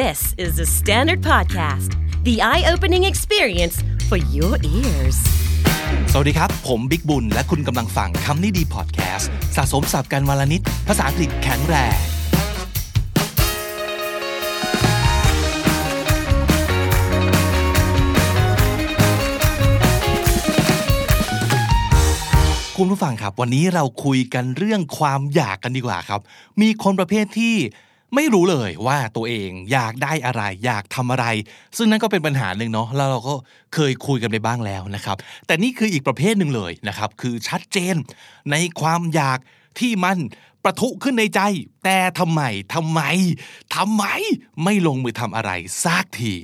This is the Standard Podcast, the eye opening experience for your ears. สวัสดีครับ ผมบิ๊กบุญ และคุณกำลังฟังคำนี้ดีพอดแคสต์สะสมสับกันวลนิด ภาษาอังกฤษแข็งแรงคุณผู้ฟังครับ วันนี้เราคุยกันเรื่องความอยากกันดีกว่าครับ มีคนประเภทที่ ไม่รู้เลยว่าตัวเองอยากได้อะไร อยากทำอะไร ซึ่งนั่นก็เป็นปัญหาหนึ่งเนาะแล้วเราก็เคยคุยกันไปบ้างแล้วนะครับ แต่นี่คืออีกประเภทหนึ่งเลยนะครับ คือชัดเจนในความอยากที่มันประทุขึ้นในใจ แต่ทำไมทำไมทำไมไม่ลงมือทำอะไรสักที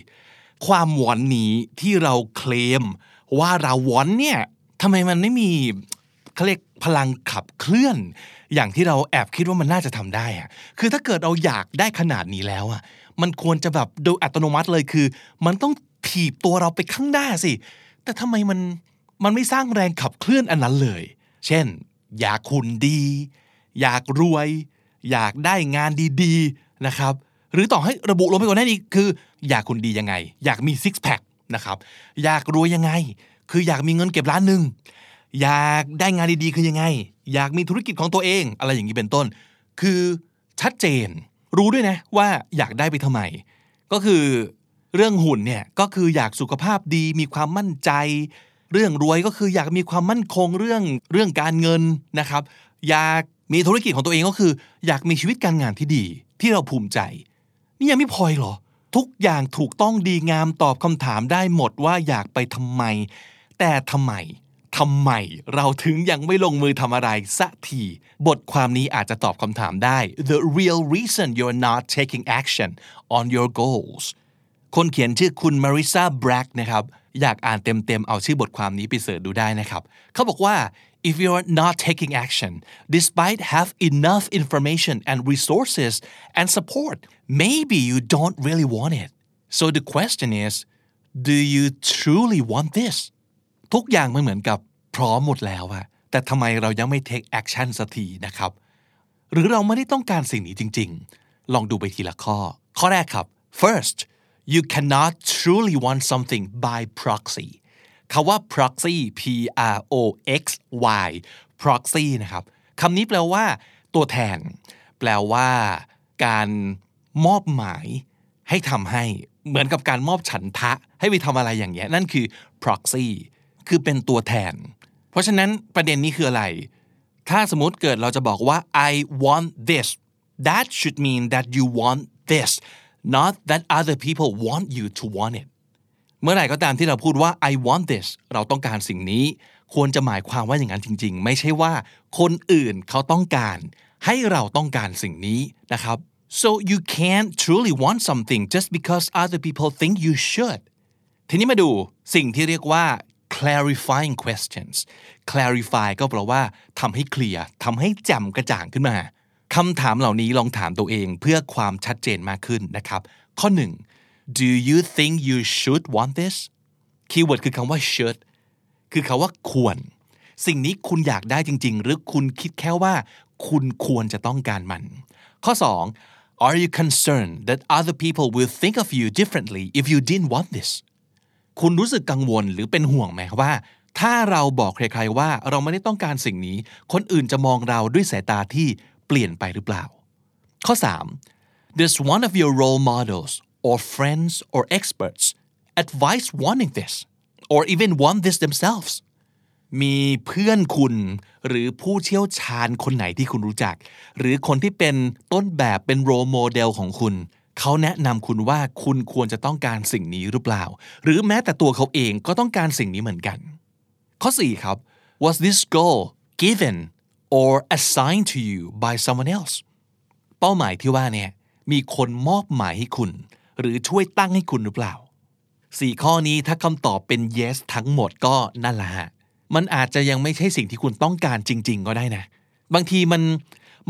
ความหวอนนี้ที่เราเคลมว่าเราหวอนเนี่ยทำไมมันไม่มี เขาเรียกพลังขับเคลื่อน อย่างที่เราแอบคิดว่ามันน่าจะทำได้อะคือถ้าเกิดเราอยากได้ขนาดนี้แล้วอะมันควรจะแบบโดยอัตโนมัติเลยคือ มันต้องถีบตัวเราไปข้างหน้าสิ แต่ทำไมมันมันไม่สร้างแรงขับเคลื่อนอันนั้นเลย เช่น อยากคุณดี อยากรวย อยากได้งานดีๆนะครับ หรือต่อให้ระบุลงไปกว่านั้นอีกคือ อยากคุณดียังไง อยากมีซิกแพคนะครับ อยากรวยยังไง คืออยากมีเงินเก็บล้านหนึ่ง อยากได้งานดีๆคือยังไง อยากมีธุรกิจของตัวเอง อะไรอย่างนี้เป็นต้น คือชัดเจน รู้ด้วยนะว่าอยากได้ไปทำไม ก็คือเรื่องหุ่นเนี่ยก็คืออยากสุขภาพดีมีความมั่นใจ เรื่องรวยก็คืออยากมีความมั่นคงเรื่องเรื่องการเงินนะครับ อยากมีธุรกิจของตัวเองก็คือ อยากมีชีวิตการงานที่ดี ที่เราภูมิใจ นี่ยังไม่พอเหรอ ทุกอย่างถูกต้องดีงามตอบคำถามได้หมดว่าอยากไปทำไม แต่ทำไม ทำไมเราถึงยังไม่ลงมือทำอะไรสักทีบทความนี้อาจจะตอบคำถามได้ the real reason you're not taking action on your goals คนเขียนชื่อคุณ Marissa Bragg นะครับ อยากอ่านเต็มๆ เอาชื่อบทความนี้ไปเสิร์ชดูได้นะครับ เขาบอกว่า if you're not taking action despite have enough information and resources and support maybe you don't really want it so the question is do you truly want this ทุกอย่างมันเหมือนกับพร้อมหมดแล้วอะแต่ทำไมเรายังไม่ take action สักทีนะครับ หรือเราไม่ได้ต้องการสิ่งนี้จริง ๆ ลองดูไปทีละข้อ ข้อแรกครับ first you cannot truly want something by proxy คาว่า proxy p r o x y proxy นะครับคำนี้แปลว่า ตัวแทน แปลว่า การมอบหมายให้ทำให้ เหมือนกับการมอบฉันทะ ให้ไปทำอะไรอย่างเงี้ยนั่นคือ proxy คือเป็นตัวแทน เพราะฉะนั้นประเด็นนี้คืออะไร ถ้าสมมติเกิดเราจะบอกว่า I want this that should mean that you want this not that other people want you to want it เมื่อไหร่ก็ตามที่เราพูดว่า I want this เราต้องการสิ่งนี้ ควรจะหมายความว่าอย่างนั้นจริง ๆ ไม่ใช่ว่าคนอื่นเขาต้องการ ให้เราต้องการสิ่งนี้นะครับ so you can't truly want something just because other people think you should ทีนี้มาดูสิ่งที่เรียกว่า clarifying questions clarify ก็แปลว่าทำให้เคลียร์ทำให้แจ่มกระจ่างขึ้นมาคำถามเหล่านี้ลองถามตัวเองเพื่อความชัดเจนมากขึ้นนะครับ ข้อหนึ่ง do you think you should want this keyword คือคำว่า should คือคำว่าควร สิ่งนี้คุณอยากได้จริง ๆ หรือคุณคิดแค่ว่า คุณควรจะต้องการมัน ข้อ 2 are you concerned that other people will think of you differently if you didn't want this คุณรู้สึกกังวลหรือเป็นห่วงไหมว่า ถ้าเราบอกใครๆว่าเราไม่ได้ต้องการสิ่งนี้ คนอื่นจะมองเราด้วยสายตาที่เปลี่ยนไปหรือเปล่า ข้อ 3 Does one of your role models or friends or experts advise wanting this or even want this themselves มีเพื่อนคุณ หรือผู้เชี่ยวชาญคนไหนที่คุณรู้จัก หรือคนที่เป็นต้นแบบเป็นโรโมเดลของคุณ เขาแนะนำคุณว่าคุณควรจะต้องการสิ่งนี้หรือเปล่า หรือแม้แต่ตัวเขาเองก็ต้องการสิ่งนี้เหมือนกัน ข้อ 4 ครับ was this goal given or assigned to you by someone else เป้าหมายที่ว่าเนี่ยมีคนมอบหมายให้คุณ หรือช่วยตั้งให้คุณหรือเปล่าสี่ข้อนี้ถ้าคำตอบเป็น yes ทั้งหมดก็นั่นแหละฮะมันอาจจะยังไม่ใช่สิ่งที่คุณต้องการจริง ๆ ก็ได้นะ บางทีมัน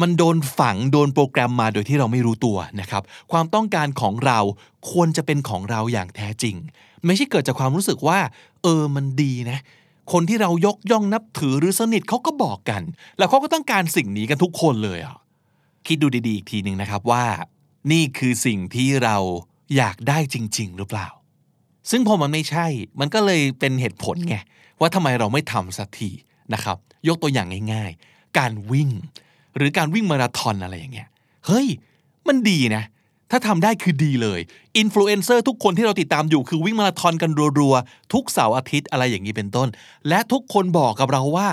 มันโดนฝังโดนโปรแกรมมาโดยที่เราไม่รู้ตัวนะครับ ความต้องการของเราควรจะเป็นของเราอย่างแท้จริง ไม่ใช่เกิดจากความรู้สึกว่า เออมันดีนะ คนที่เรายกย่องนับถือหรือสนิทเขาก็บอกกัน แล้วเขาก็ต้องการสิ่งนี้กันทุกคนเลยอะคิดดูดีๆอีกทีหนึ่งนะครับว่า นี่คือสิ่งที่เราอยากได้จริง ๆ หรือเปล่า ซึ่งพอมันไม่ใช่ มันก็เลยเป็นเหตุผลไงว่าทำไมเราไม่ทำสักทีนะครับ ยกตัวอย่างง่าย ๆ การวิ่ง หรือการวิ่งมาราธอนอะไรอย่างเงี้ยเฮ้ย มันดีนะ ถ้าทำได้คือดีเลยอินฟลูเอนเซอร์ทุกคนที่เราติดตามอยู่คือวิ่งมาราธอนกันรัวๆ ทุกเสาร์อาทิตย์อะไรอย่างนี้เป็นต้น และทุกคนบอกกับเราว่า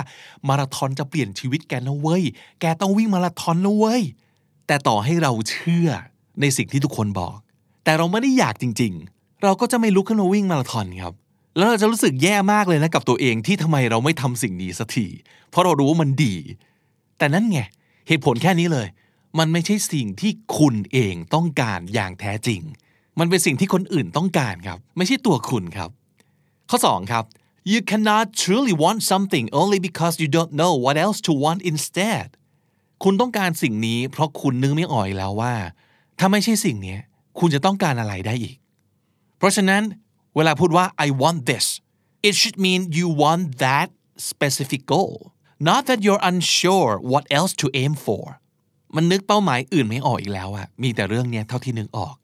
มาราธอนจะเปลี่ยนชีวิตแกนะเว้ย แกต้องวิ่งมาราธอนนะเว้ย แต่ต่อให้เราเชื่อในสิ่งที่ทุกคนบอก แต่เราไม่ได้อยากจริง ๆ เราก็จะไม่ลุกขึ้นมาวิ่งมาราธอนครับแล้วเราจะรู้สึกแย่มากเลยนะกับตัวเองที่ทำไมเราไม่ทำสิ่งนี้สักที เพราะเรารู้ว่ามันดี แต่นั่นไง เหตุผลแค่นี้เลย มันไม่ใช่สิ่งที่คุณเองต้องการอย่างแท้จริง มันเป็นสิ่งที่คนอื่นต้องการครับ ไม่ใช่ตัวคุณครับ ข้อ 2 ครับ you cannot truly want something only because you don't know what else to want instead คุณต้องการสิ่งนี้ เพราะคุณนึกไม่ออกแล้วว่า ถ้าไม่ใช่สิ่งนี้คุณจะต้องการอะไรได้อีก เพราะฉะนั้นเวลาพูดว่า I want this it should mean you want that specific goal not that you're unsure what else to aim for มันนึกเป้าหมายอื่นไม่ออกอีกแล้วอะมีแต่เรื่องเนี้ยเท่าที่นึกออก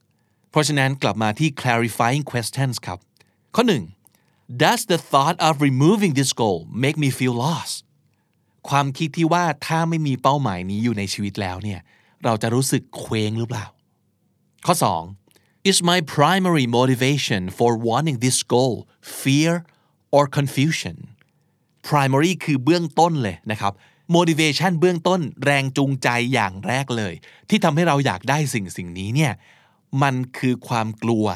เพราะฉะนั้นกลับมาที่ clarifying questions ครับ ข้อ1 does the thought of removing this goal make me feel lost ความคิดที่ว่าถ้าไม่มีเป้าหมายนี้อยู่ในชีวิตแล้วเนี่ยเราจะรู้สึกเคว้งหรือเปล่า ข้อ 2 is my primary motivation for wanting this goal fear or confusion primary คือเบื้องต้นเลยนะครับ motivation เบื้องต้นแรงจูงใจอย่างแรกเลย ที่ทำให้เราอยากได้สิ่งสิ่งนี้เนี่ยมันคือความกลัว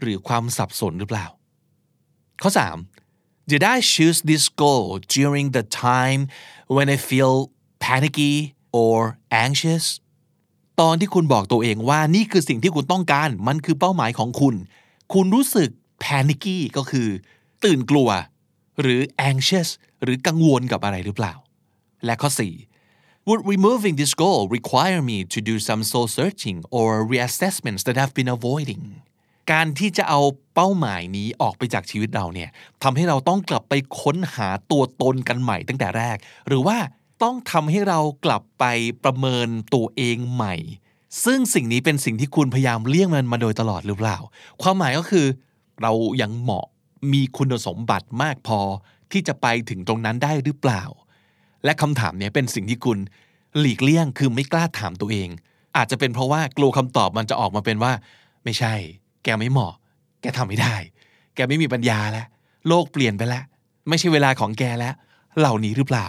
หรือความสับสนหรือเปล่า ข้อ 3 Did I choose this goal during the time when I feel panicky or anxious ตอนที่คุณบอกตัวเองว่านี่คือสิ่งที่คุณต้องการ มันคือเป้าหมายของคุณ คุณรู้สึก panicky ก็คือ ตื่นกลัว หรือ anxious หรือกังวลกับอะไรหรือเปล่า และข้อ 4 Would removing this goal require me to do some soul searching or reassessments that I've been avoiding การที่จะเอาเป้าหมายนี้ออกไปจากชีวิตเราเนี่ยทำให้เราต้องกลับไปค้นหาตัวตนกันใหม่ตั้งแต่แรก หรือว่าต้องทำให้เรากลับไปประเมินตัวเองใหม่ ซึ่งสิ่งนี้เป็นสิ่งที่คุณพยายามเลี่ยงมันมาโดยตลอดหรือเปล่า ความหมายก็คือ เรายังเหมาะมีคุณสมบัติมากพอ ที่จะไปถึงตรงนั้นได้หรือเปล่า และคำถามเนี้ยเป็นสิ่งที่คุณหลีกเลี่ยงคือไม่กล้าถามตัวเอง อาจจะเป็นเพราะว่ากลัวคำตอบมันจะออกมาเป็นว่า ไม่ใช่ แกไม่เหมาะ แกทำไม่ได้ แกไม่มีปัญญาแล้ว โลกเปลี่ยนไปแล้ว ไม่ใช่เวลาของแกแล้ว เหล่านี้หรือเปล่า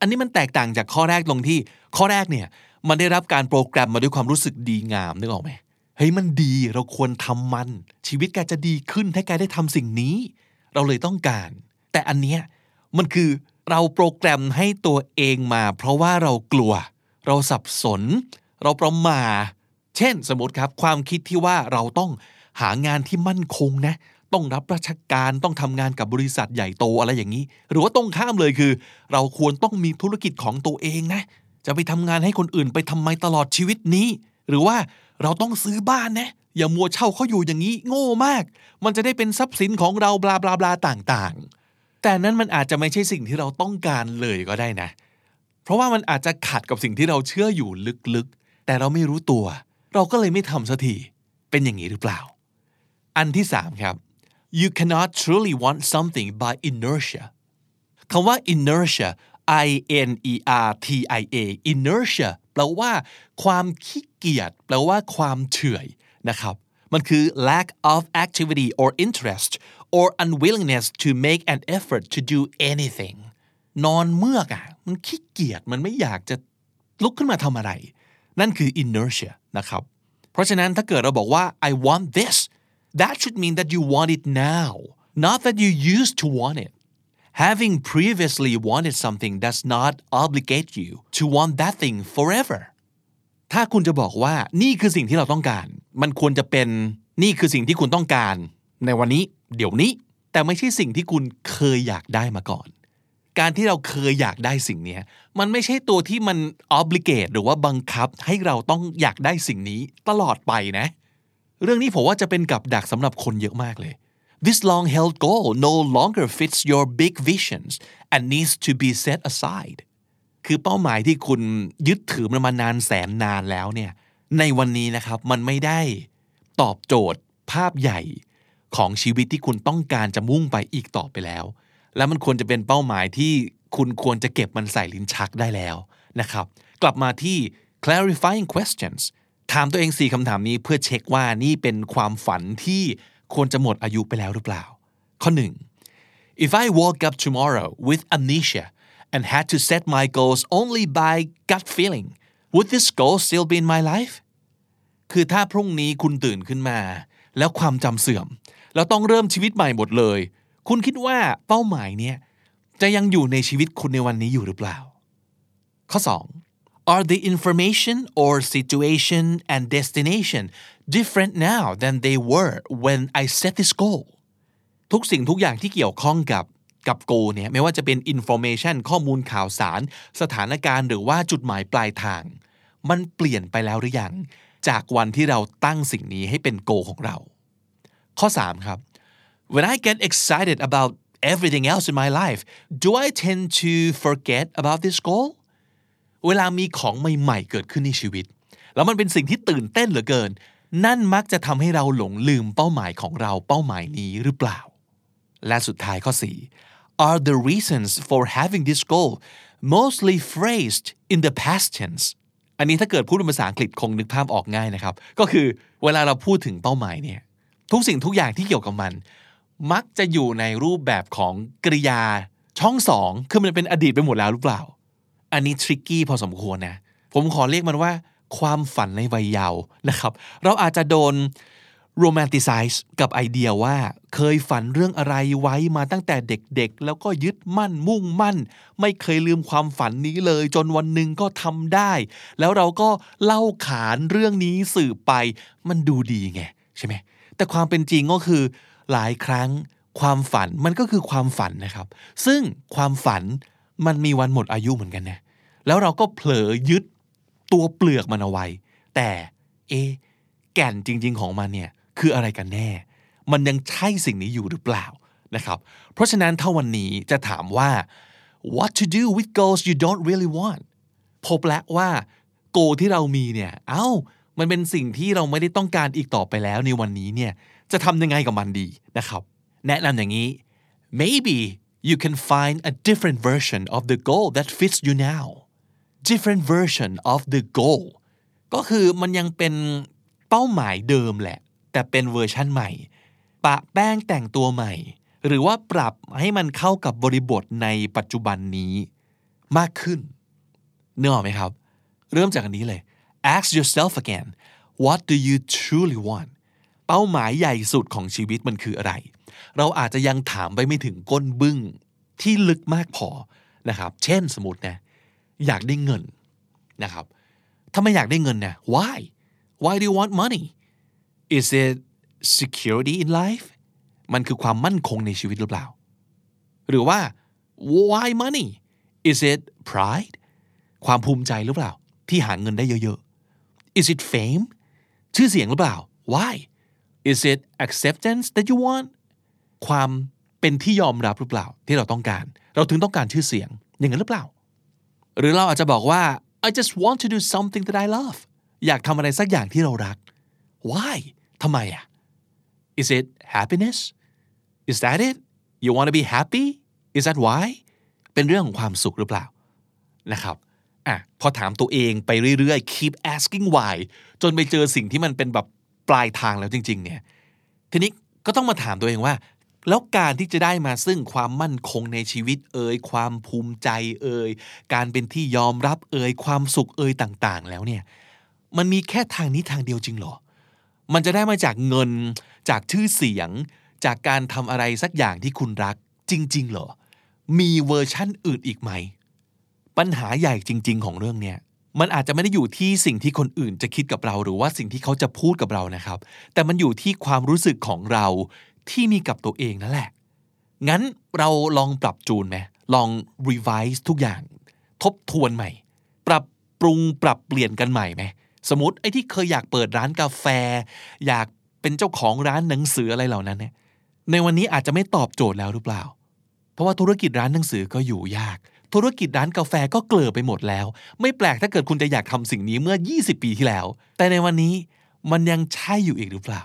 อันนี้มันแตกต่างจากข้อแรกตรงที่ ข้อแรกเนี่ยมันได้รับการโปรแกรมมาด้วยความรู้สึกดีงามนึกออกไหมเฮ้ยมันดีเราควรทำมัน ชีวิตแกจะดีขึ้นถ้าแกได้ทำสิ่งนี้ เราเลยต้องการ แต่อันเนี้ยมันคือเราโปรแกรมให้ตัวเองมา เพราะว่าเรากลัว เราสับสน เราประมา เช่นสมมติครับ ความคิดที่ว่าเราต้องหางานที่มั่นคงนะ ต้องรับราชการต้องทำงานกับบริษัทใหญ่โตอะไรอย่างนี้ หรือว่าตรงข้ามเลยคือ เราควรต้องมีธุรกิจของตัวเองนะ จะไปทำงานให้คนอื่นไปทำไมตลอดชีวิตนี้ หรือว่าเราต้องซื้อบ้านนะอย่ามัวเช่าเขาอยู่อย่างนี้ โง่มาก มันจะได้เป็นทรัพย์สินของเราบลาบลาบลาต่างๆ แต่นั้นมันอาจจะไม่ใช่สิ่งที่เราต้องการเลยก็ได้นะ เพราะว่ามันอาจจะขัดกับสิ่งที่เราเชื่ออยู่ลึกๆ แต่เราไม่รู้ตัว เราก็เลยไม่ทำสักทีเป็นอย่างนี้หรือเปล่า อันที่สามครับ you cannot truly want something by inertia คำว่า inertia i n e r t i a inertia แปลว่า ความขี้เกียจแปลว่าความเฉื่อยนะครับ มันคือ lack of activity or interest or unwillingness to make an effort to do anything นอนเมือกอะมันขี้เกียจมันไม่อยากจะลุกขึ้นมาทำอะไร นั่นคือ inertia นะครับ เพราะฉะนั้นถ้าเกิดเราบอกว่า I want this that should mean that you want it now not that you used to want it having previously wanted something does not obligate you to want that thing forever ถ้าคุณจะบอกว่านี่คือสิ่งที่เราต้องการ มันควรจะเป็นนี่คือสิ่งที่คุณต้องการ ในวันนี้ เดี๋ยวนี้ แต่ไม่ใช่สิ่งที่คุณเคยอยากได้มาก่อน การที่เราเคยอยากได้สิ่งนี้มันไม่ใช่ตัวที่มัน obligate หรือว่าบังคับให้เราต้องอยากได้สิ่งนี้ตลอดไปนะ เรื่องนี้ผมว่าจะเป็นกับดักสำหรับคนเยอะมากเลย This long held goal no longer fits your big visions and needs to be set aside คือเป้าหมายที่คุณยึดถือมันมานานแสนนานแล้วเนี่ยในวันนี้นะครับมันไม่ได้ตอบโจทย์ภาพใหญ่ ของชีวิตที่คุณต้องการจะมุ่งไปอีกต่อไปแล้ว และมันควรจะเป็นเป้าหมายที่คุณควรจะเก็บมันใส่ลิ้นชักได้แล้วนะครับ กลับมาที่ clarifying questions ถามตัวเองสี่คำถามนี้เพื่อเช็คว่านี่เป็นความฝันที่ควรจะหมดอายุไปแล้วหรือเปล่า ข้อหนึ่ง if I woke up tomorrow with amnesia and had to set my goals only by gut feeling would this goal still be in my life คือถ้าพรุ่งนี้คุณตื่นขึ้นมา แล้วความจำเสื่อม แล้วต้องเริ่มชีวิตใหม่หมดเลย คุณคิดว่าเป้าหมายเนี่ยจะยังอยู่ในชีวิตคุณในวันนี้อยู่หรือเปล่า ข้อ 2 Are the information or situation and destination different now than they were when I set this goal ทุกสิ่งทุกอย่างที่เกี่ยวข้องกับกับ goal เนี่ยไม่ว่าจะเป็น information ข้อมูลข่าวสาร สถานการณ์หรือว่าจุดหมายปลายทาง มันเปลี่ยนไปแล้วหรือยัง จากวันที่เราตั้งสิ่งนี้ให้เป็น goal ของเรา ข้อ 3 ครับ When I get excited about everything else in my life do I tend to forget about this goal เวลามีของใหม่ๆเกิดขึ้นในชีวิต แล้วมันเป็นสิ่งที่ตื่นเต้นเหลือเกิน นั่นมักจะทำให้เราหลงลืมเป้าหมายของเราเป้าหมายนี้หรือเปล่า และสุดท้ายข้อ 4 Are the reasons for having this goal mostly phrased in the past tense อันนี้ถ้าเกิดพูดเป็นภาษาอังกฤษคงนึกภาพออกง่ายนะครับ ก็คือเวลาเราพูดถึงเป้าหมายเนี่ย ทุกสิ่งทุกอย่างที่เกี่ยวกับมัน มักจะอยู่ในรูปแบบของกริยาช่องสองคือมันเป็นอดีตไปหมดแล้วหรือเปล่า อันนี้ทริกกี้พอสมควรนะ ผมขอเรียกมันว่า ความฝันในวัยเยาว์นะครับ เราอาจจะโดนโรแมนติไซส์กับไอเดียว่าเคยฝันเรื่องอะไรไว้มาตั้งแต่เด็กๆ แล้วก็ยึดมั่นมุ่งมั่น ไม่เคยลืมความฝันนี้เลย จนวันหนึ่งก็ทำได้ แล้วเราก็เล่าขานเรื่องนี้สืบไป มันดูดีไง ใช่ไหม แต่ความเป็นจริงก็คือหลายครั้งความฝันมันก็คือความฝันนะครับ ซึ่งความฝันมันมีวันหมดอายุเหมือนกันนะแล้วเราก็เผลอยึดตัวเปลือกมันเอาไว้ แต่เอแก่นจริง ๆ ของมันเนี่ยคืออะไรกันแน่ มันยังใช่สิ่งนี้อยู่หรือเปล่านะครับ เพราะฉะนั้นถ้าวันนี้จะถามว่า what to do with goals you don't really want พบแล้วว่าโกที่เรามีเนี่ยเอา้า มันเป็นสิ่งที่เราไม่ได้ต้องการอีกต่อไปแล้วในวันนี้เนี่ยจะทำยังไงกับมันดีนะครับ แนะนำอย่างนี้ maybe you can find a different version of the goal that fits you now different version of the goal ก็คือมันยังเป็นเป้าหมายเดิมแหละ แต่เป็นเวอร์ชั่นใหม่ ปะแป้งแต่งตัวใหม่ หรือว่าปรับให้มันเข้ากับบริบทในปัจจุบันนี้มากขึ้นเนื้อออกไหมครับ เริ่มจากอันนี้เลย ask yourself again what do you truly want เป้าหมายใหญ่สุดของชีวิตมันคืออะไร เราอาจจะยังถามไปไม่ถึงก้นบึ้งที่ลึกมากพอนะครับ เช่นสมมตินะอยากได้เงินนะครับ ถ้าไม่อยากได้เงินนะ why why do you want money is it security in life มันคือความมั่นคงในชีวิตหรือเปล่า หรือว่า why money is it pride ความภูมิใจหรือเปล่า ที่หาเงินได้เยอะ is it fame ชื่อเสียงหรือเปล่า why is it acceptance that you want ความเป็นที่ยอมรับหรือเปล่า ที่เราต้องการ เราถึงต้องการชื่อเสียง อย่างนั้นหรือเปล่า หรือเราอาจจะบอกว่า I just want to do something that I love อยากทำอะไรสักอย่างที่เรารัก why ทำไมอะ is it happiness is that it you want to be happy is that why เป็นเรื่องของความสุขหรือเปล่านะครับ อะพอถามตัวเองไปเรื่อยๆ keep asking why จนไปเจอสิ่งที่มันเป็นแบบปลายทางแล้วจริง ๆ เนี่ย ทีนี้ก็ต้องมาถามตัวเองว่า แล้วการที่จะได้มาซึ่งความมั่นคงในชีวิตเอ่ยความภูมิใจเอ่ยการเป็นที่ยอมรับเอ่ยความสุขเอ่ยต่างๆ แล้วเนี่ย มันมีแค่ทางนี้ทางเดียวจริงเหรอ มันจะได้มาจากเงินจากชื่อเสียง จากการทำอะไรสักอย่างที่คุณรักจริงๆเหรอ มีเวอร์ชั่นอื่นอีกไหม ปัญหาใหญ่จริง ๆ ของเรื่องเนี้ยมันอาจจะไม่ได้อยู่ที่สิ่งที่คนอื่นจะคิดกับเรา หรือว่าสิ่งที่เขาจะพูดกับเรานะครับ แต่มันอยู่ที่ความรู้สึกของเราที่มีกับตัวเองนั่นแหละ งั้นเราลองปรับจูนไหมลอง revise ทุกอย่าง ทบทวนใหม่ ปรับปรุงปรับเปลี่ยนกันใหม่ไหมสมมติไอ้ที่เคยอยากเปิดร้านกาแฟ อยากเป็นเจ้าของร้านหนังสืออะไรเหล่านั้นเนี่ยในวันนี้อาจจะไม่ตอบโจทย์แล้วหรือเปล่า เพราะว่าธุรกิจร้านหนังสือก็อยู่ยาก ธุรกิจร้านกาแฟก็เกลือไปหมดแล้ว ไม่แปลกถ้าเกิดคุณจะอยากทำสิ่งนี้เมื่อ 20 ปีที่แล้ว แต่ในวันนี้มันยังใช่อยู่อีกหรือเปล่า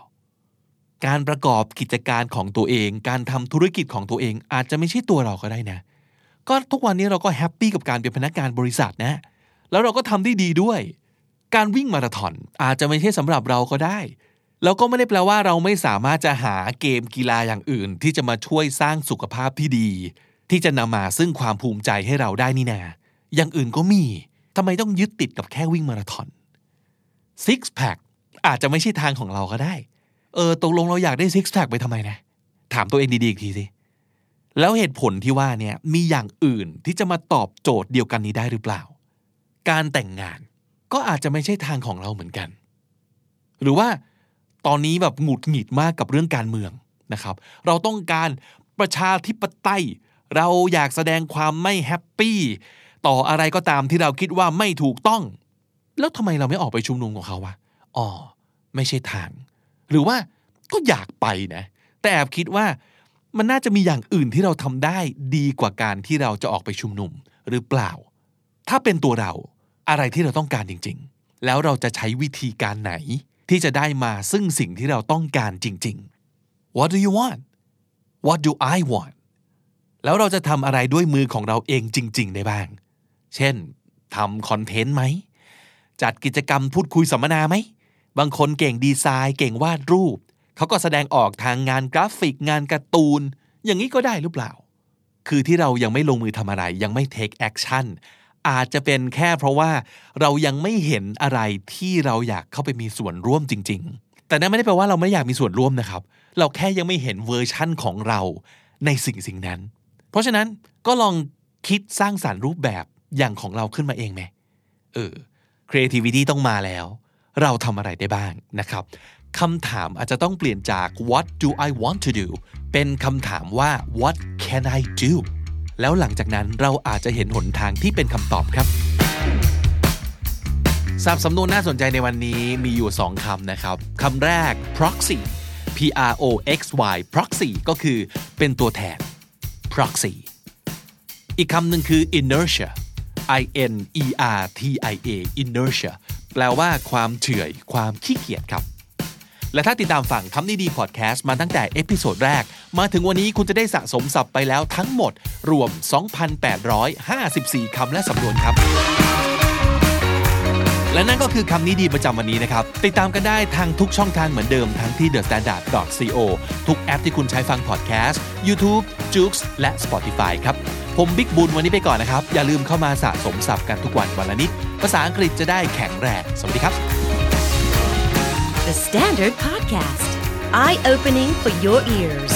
การประกอบกิจการของตัวเอง การทำธุรกิจของตัวเองอาจจะไม่ใช่ตัวเราก็ได้นะ ก็ทุกวันนี้เราก็แฮปปี้กับการเป็นพนักงานบริษัทนะ แล้วเราก็ทำได้ดีด้วย การวิ่งมาราธอนอาจจะไม่ใช่สำหรับเราก็ได้แล้วก็ไม่ได้แปลว่าเราไม่สามารถจะหาเกมกีฬาอย่างอื่น ที่จะมาช่วยสร้างสุขภาพที่ดี ที่จะนำมาซึ่งความภูมิใจให้เราได้นี่นาอย่างอื่นก็มีทำไมต้องยึดติดกับแค่วิ่งมาราธอน six pack อาจจะไม่ใช่ทางของเราก็ได้ เออตกลงเราอยากได้ six pack ไปทำไมนะ ถามตัวเองดีๆ อีกทีสิ แล้วเหตุผลที่ว่าเนี่ยมีอย่างอื่นที่จะมาตอบโจทย์เดียวกันนี้ได้หรือเปล่า การแต่งงานก็อาจจะไม่ใช่ทางของเราเหมือนกัน หรือว่าตอนนี้แบบหงุดหงิดมากกับเรื่องการเมืองนะครับ เราต้องการประชาธิปไตย เราอยากแสดงความไม่ happy ต่ออะไรก็ตามที่เราคิดว่าไม่ถูกต้อง แล้วทำไมเราไม่ออกไปชุมนุมกับเขาวะอ๋อไม่ใช่ทาง หรือว่าก็อยากไปนะ แต่แอบคิดว่ามันน่าจะมีอย่างอื่นที่เราทำได้ดีกว่าการที่เราจะออกไปชุมนุมหรือเปล่า ถ้าเป็นตัวเราอะไรที่เราต้องการจริง ๆ แล้วเราจะใช้วิธีการไหน ที่จะได้มาซึ่งสิ่งที่เราต้องการจริง ๆ What do you want What do I want แล้วเราจะทำอะไรด้วยมือของเราเองจริง ๆ ได้บ้าง เช่นทำคอนเทนต์ไหม จัดกิจกรรมพูดคุยสัมมนาไหม บางคนเก่งดีไซน์ เก่งวาดรูป เขาก็แสดงออกทางงานกราฟิกงานการ์ตูน อย่างนี้ก็ได้หรือเปล่า คือที่เรายังไม่ลงมือทำอะไร ยังไม่ take action อาจจะเป็นแค่เพราะว่าเรายังไม่เห็นอะไรที่เราอยากเข้าไปมีส่วนร่วมจริง ๆ แต่นั่นไม่ได้แปลว่าเราไม่อยากมีส่วนร่วมนะครับ เราแค่ยังไม่เห็นเวอร์ชั่นของเราในสิ่งสิ่งนั้น เพราะฉะนั้นก็ลองคิดสร้างสารรค์รูปแบบอย่างของเราขึ้นมาเองไหมเออ creativity ต้องมาแล้ว เราทำอะไรได้บ้างนะครับคำถามอาจจะต้องเปลี่ยนจาก what do I want to do เป็นคำถามว่า what can I do แล้วหลังจากนั้นเราอาจจะเห็นหนทางที่เป็นคำตอบครับศัพท์สำนวนน่าสนใจในวันนี้มีอยู่ 2คำนะครับคำแรก proxy P R O X Y proxy ก็คือเป็นตัวแทน proxy อีกคำหนึ่งคือ inertia I N E R T I A inertia แปลว่าความเฉื่อย ความขี้เกียจครับ และถ้าติดตามฟังคำนี้ดีพอดแคสต์มาตั้งแต่ episode แรก มาถึงวันนี้คุณจะได้สะสมศัพท์ไปแล้วทั้งหมด รวม 2,854 คำและสำนวนครับ และนั่นก็คือคำนี้ดีประจำวันนี้นะครับ ติดตามกันได้ทางทุกช่องทางเหมือนเดิมทั้งที่ thestandard.co ทุกแอปที่คุณใช้ฟังพอดแคสต์ YouTube, j o o x และ Spotify ครับ ผมบิ๊กบุญวันนี้ไปก่อนนะครับ อย่าลืมเข้ามาสะสมศัพท์กันทุกวันวันละนิด ภาษาอังกฤษจะได้แข็งแรง สวัสดีครับ The Standard Podcast, eye opening for your ears.